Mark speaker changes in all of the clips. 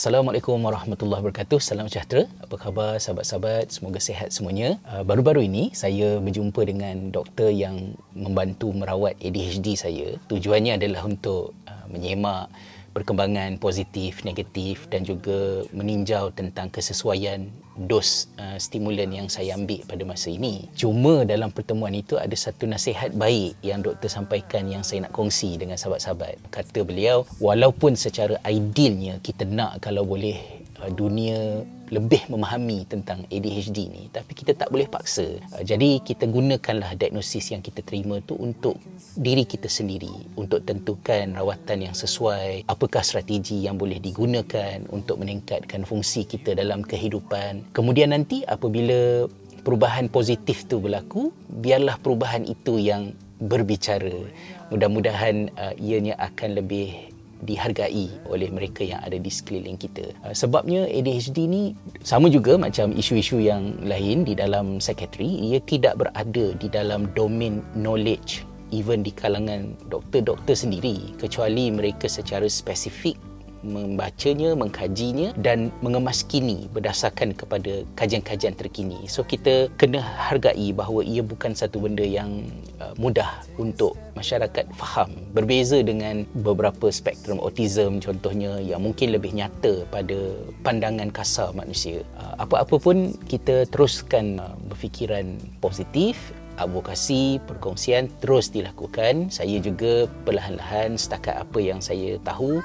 Speaker 1: Assalamualaikum warahmatullahi wabarakatuh. Salam sejahtera. Apa khabar sahabat-sahabat? Semoga sihat semuanya. Uh, baru-baru ini saya berjumpa dengan doktor yang membantu merawat ADHD saya. Tujuannya adalah untuk uh, menyemak perkembangan positif, negatif dan juga meninjau tentang kesesuaian dos uh, stimulan yang saya ambil pada masa ini. Cuma dalam pertemuan itu ada satu nasihat baik yang doktor sampaikan yang saya nak kongsi dengan sahabat-sahabat. Kata beliau, walaupun secara idealnya kita nak kalau boleh dunia lebih memahami tentang ADHD ni tapi kita tak boleh paksa. Uh, jadi kita gunakanlah diagnosis yang kita terima tu untuk diri kita sendiri untuk tentukan rawatan yang sesuai apakah strategi yang boleh digunakan untuk meningkatkan fungsi kita dalam kehidupan. Kemudian nanti apabila perubahan positif tu berlaku biarlah perubahan itu yang berbicara. Mudah-mudahan uh, ianya akan lebih dihargai oleh mereka yang ada di sekeliling kita. Uh, sebabnya ADHD ni sama juga macam isu-isu yang lain di dalam psikiatri, ia tidak berada di dalam domain knowledge even di kalangan doktor-doktor sendiri kecuali mereka secara spesifik membacanya, mengkajinya dan mengemaskini berdasarkan kepada kajian-kajian terkini. So kita kena hargai bahawa ia bukan satu benda yang uh, mudah untuk masyarakat faham. Berbeza dengan beberapa spektrum autism contohnya yang mungkin lebih nyata pada pandangan kasar manusia. Uh, apa-apa pun kita teruskan uh, berfikiran positif advokasi perkongsian terus dilakukan saya juga perlahan-lahan setakat apa yang saya tahu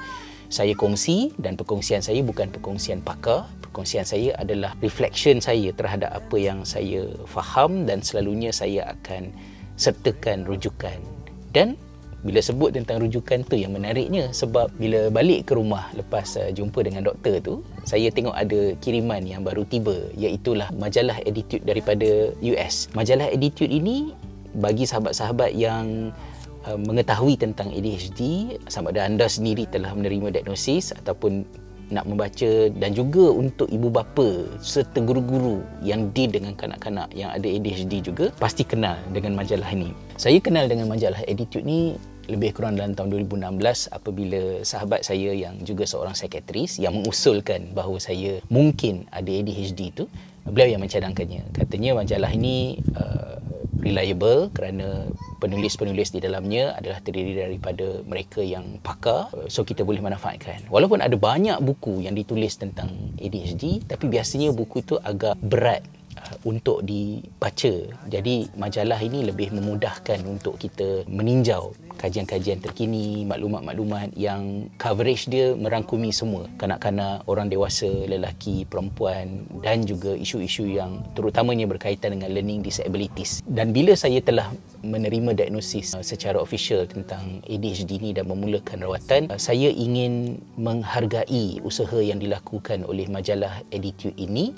Speaker 1: saya kongsi dan perkongsian saya bukan perkongsian pakar. Perkongsian saya adalah reflection saya terhadap apa yang saya faham dan selalunya saya akan sertakan rujukan. Dan bila sebut tentang rujukan tu yang menariknya sebab bila balik ke rumah lepas uh, jumpa dengan doktor tu saya tengok ada kiriman yang baru tiba iaitu majalah Attitude daripada US majalah Attitude ini bagi sahabat-sahabat yang Uh, mengetahui tentang ADHD sama ada anda sendiri telah menerima diagnosis ataupun nak membaca dan juga untuk ibu bapa serta guru-guru yang deal dengan kanak-kanak yang ada ADHD juga pasti kenal dengan majalah ini. Saya kenal dengan majalah Attitude ni lebih kurang dalam tahun 2016 apabila sahabat saya yang juga seorang psikiatris yang mengusulkan bahawa saya mungkin ada ADHD itu beliau yang mencadangkannya katanya majalah ini uh, reliable kerana penulis-penulis di dalamnya adalah terdiri daripada mereka yang pakar. So kita boleh manfaatkan. Walaupun ada banyak buku yang ditulis tentang ADHD tapi biasanya buku itu agak berat uh, untuk dibaca. Jadi majalah ini lebih memudahkan untuk kita meninjau kajian-kajian terkini, maklumat-maklumat yang coverage dia merangkumi semua. Kanak-kanak, orang dewasa, lelaki, perempuan dan juga isu-isu yang terutamanya berkaitan dengan learning disabilities. Dan bila saya telah menerima diagnosis uh, secara official tentang ADHD ini dan memulakan rawatan, uh, saya ingin menghargai usaha yang dilakukan oleh majalah Attitude ini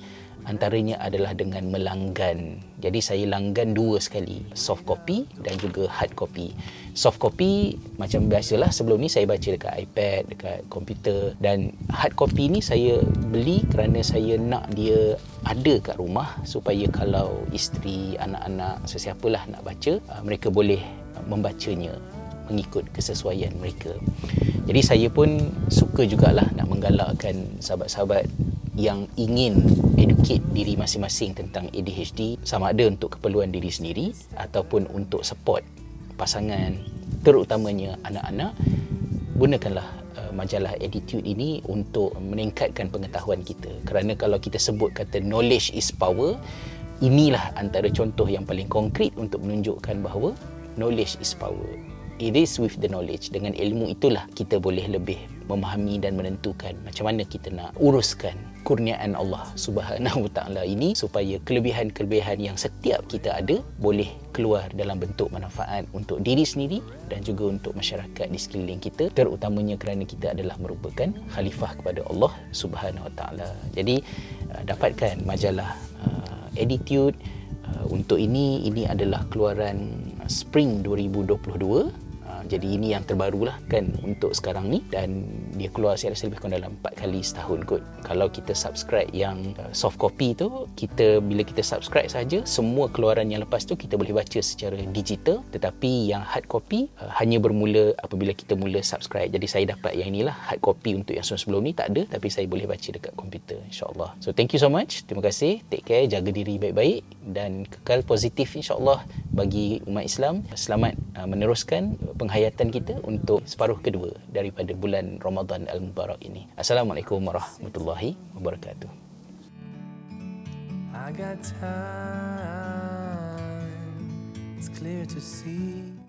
Speaker 1: antaranya adalah dengan melanggan. Jadi saya langgan dua sekali, soft copy dan juga hard copy. Soft copy macam biasalah sebelum ni saya baca dekat iPad, dekat komputer dan hard copy ni saya beli kerana saya nak dia ada kat rumah supaya kalau isteri, anak-anak, sesiapalah nak baca, uh, mereka boleh membacanya mengikut kesesuaian mereka. Jadi saya pun suka jugalah nak menggalakkan sahabat-sahabat yang ingin educate diri masing-masing tentang ADHD sama ada untuk keperluan diri sendiri ataupun untuk support pasangan terutamanya anak-anak gunakanlah uh, majalah attitude ini untuk meningkatkan pengetahuan kita. Kerana kalau kita sebut kata knowledge is power inilah antara contoh yang paling konkret untuk menunjukkan bahawa knowledge is power. It is with the knowledge. Dengan ilmu itulah kita boleh lebih memahami dan menentukan macam mana kita nak uruskan kurniaan Allah Subhanahu taala ini supaya kelebihan-kelebihan yang setiap kita ada boleh keluar dalam bentuk manfaat untuk diri sendiri dan juga untuk masyarakat di sekeliling kita terutamanya kerana kita adalah merupakan khalifah kepada Allah Subhanahu taala. Jadi uh, dapatkan majalah uh, Attitude uh, untuk ini ini adalah keluaran spring 2022 Uh, jadi ini yang terbaru lah kan untuk sekarang ni dan dia keluar saya rasa lebih kurang dalam 4 kali setahun kot. Kalau kita subscribe yang uh, soft copy tu, kita bila kita subscribe saja semua keluaran yang lepas tu kita boleh baca secara digital tetapi yang hard copy uh, hanya bermula apabila kita mula subscribe. Jadi saya dapat yang inilah hard copy untuk yang sebelum ni tak ada tapi saya boleh baca dekat komputer insyaallah. So thank you so much. Terima kasih. Take care, jaga diri baik-baik dan kekal positif insyaallah bagi umat Islam. Selamat uh, meneruskan penghayatan kita untuk separuh kedua daripada bulan Ramadan Al-Mubarak ini. Assalamualaikum warahmatullahi wabarakatuh. I got time. It's clear to see.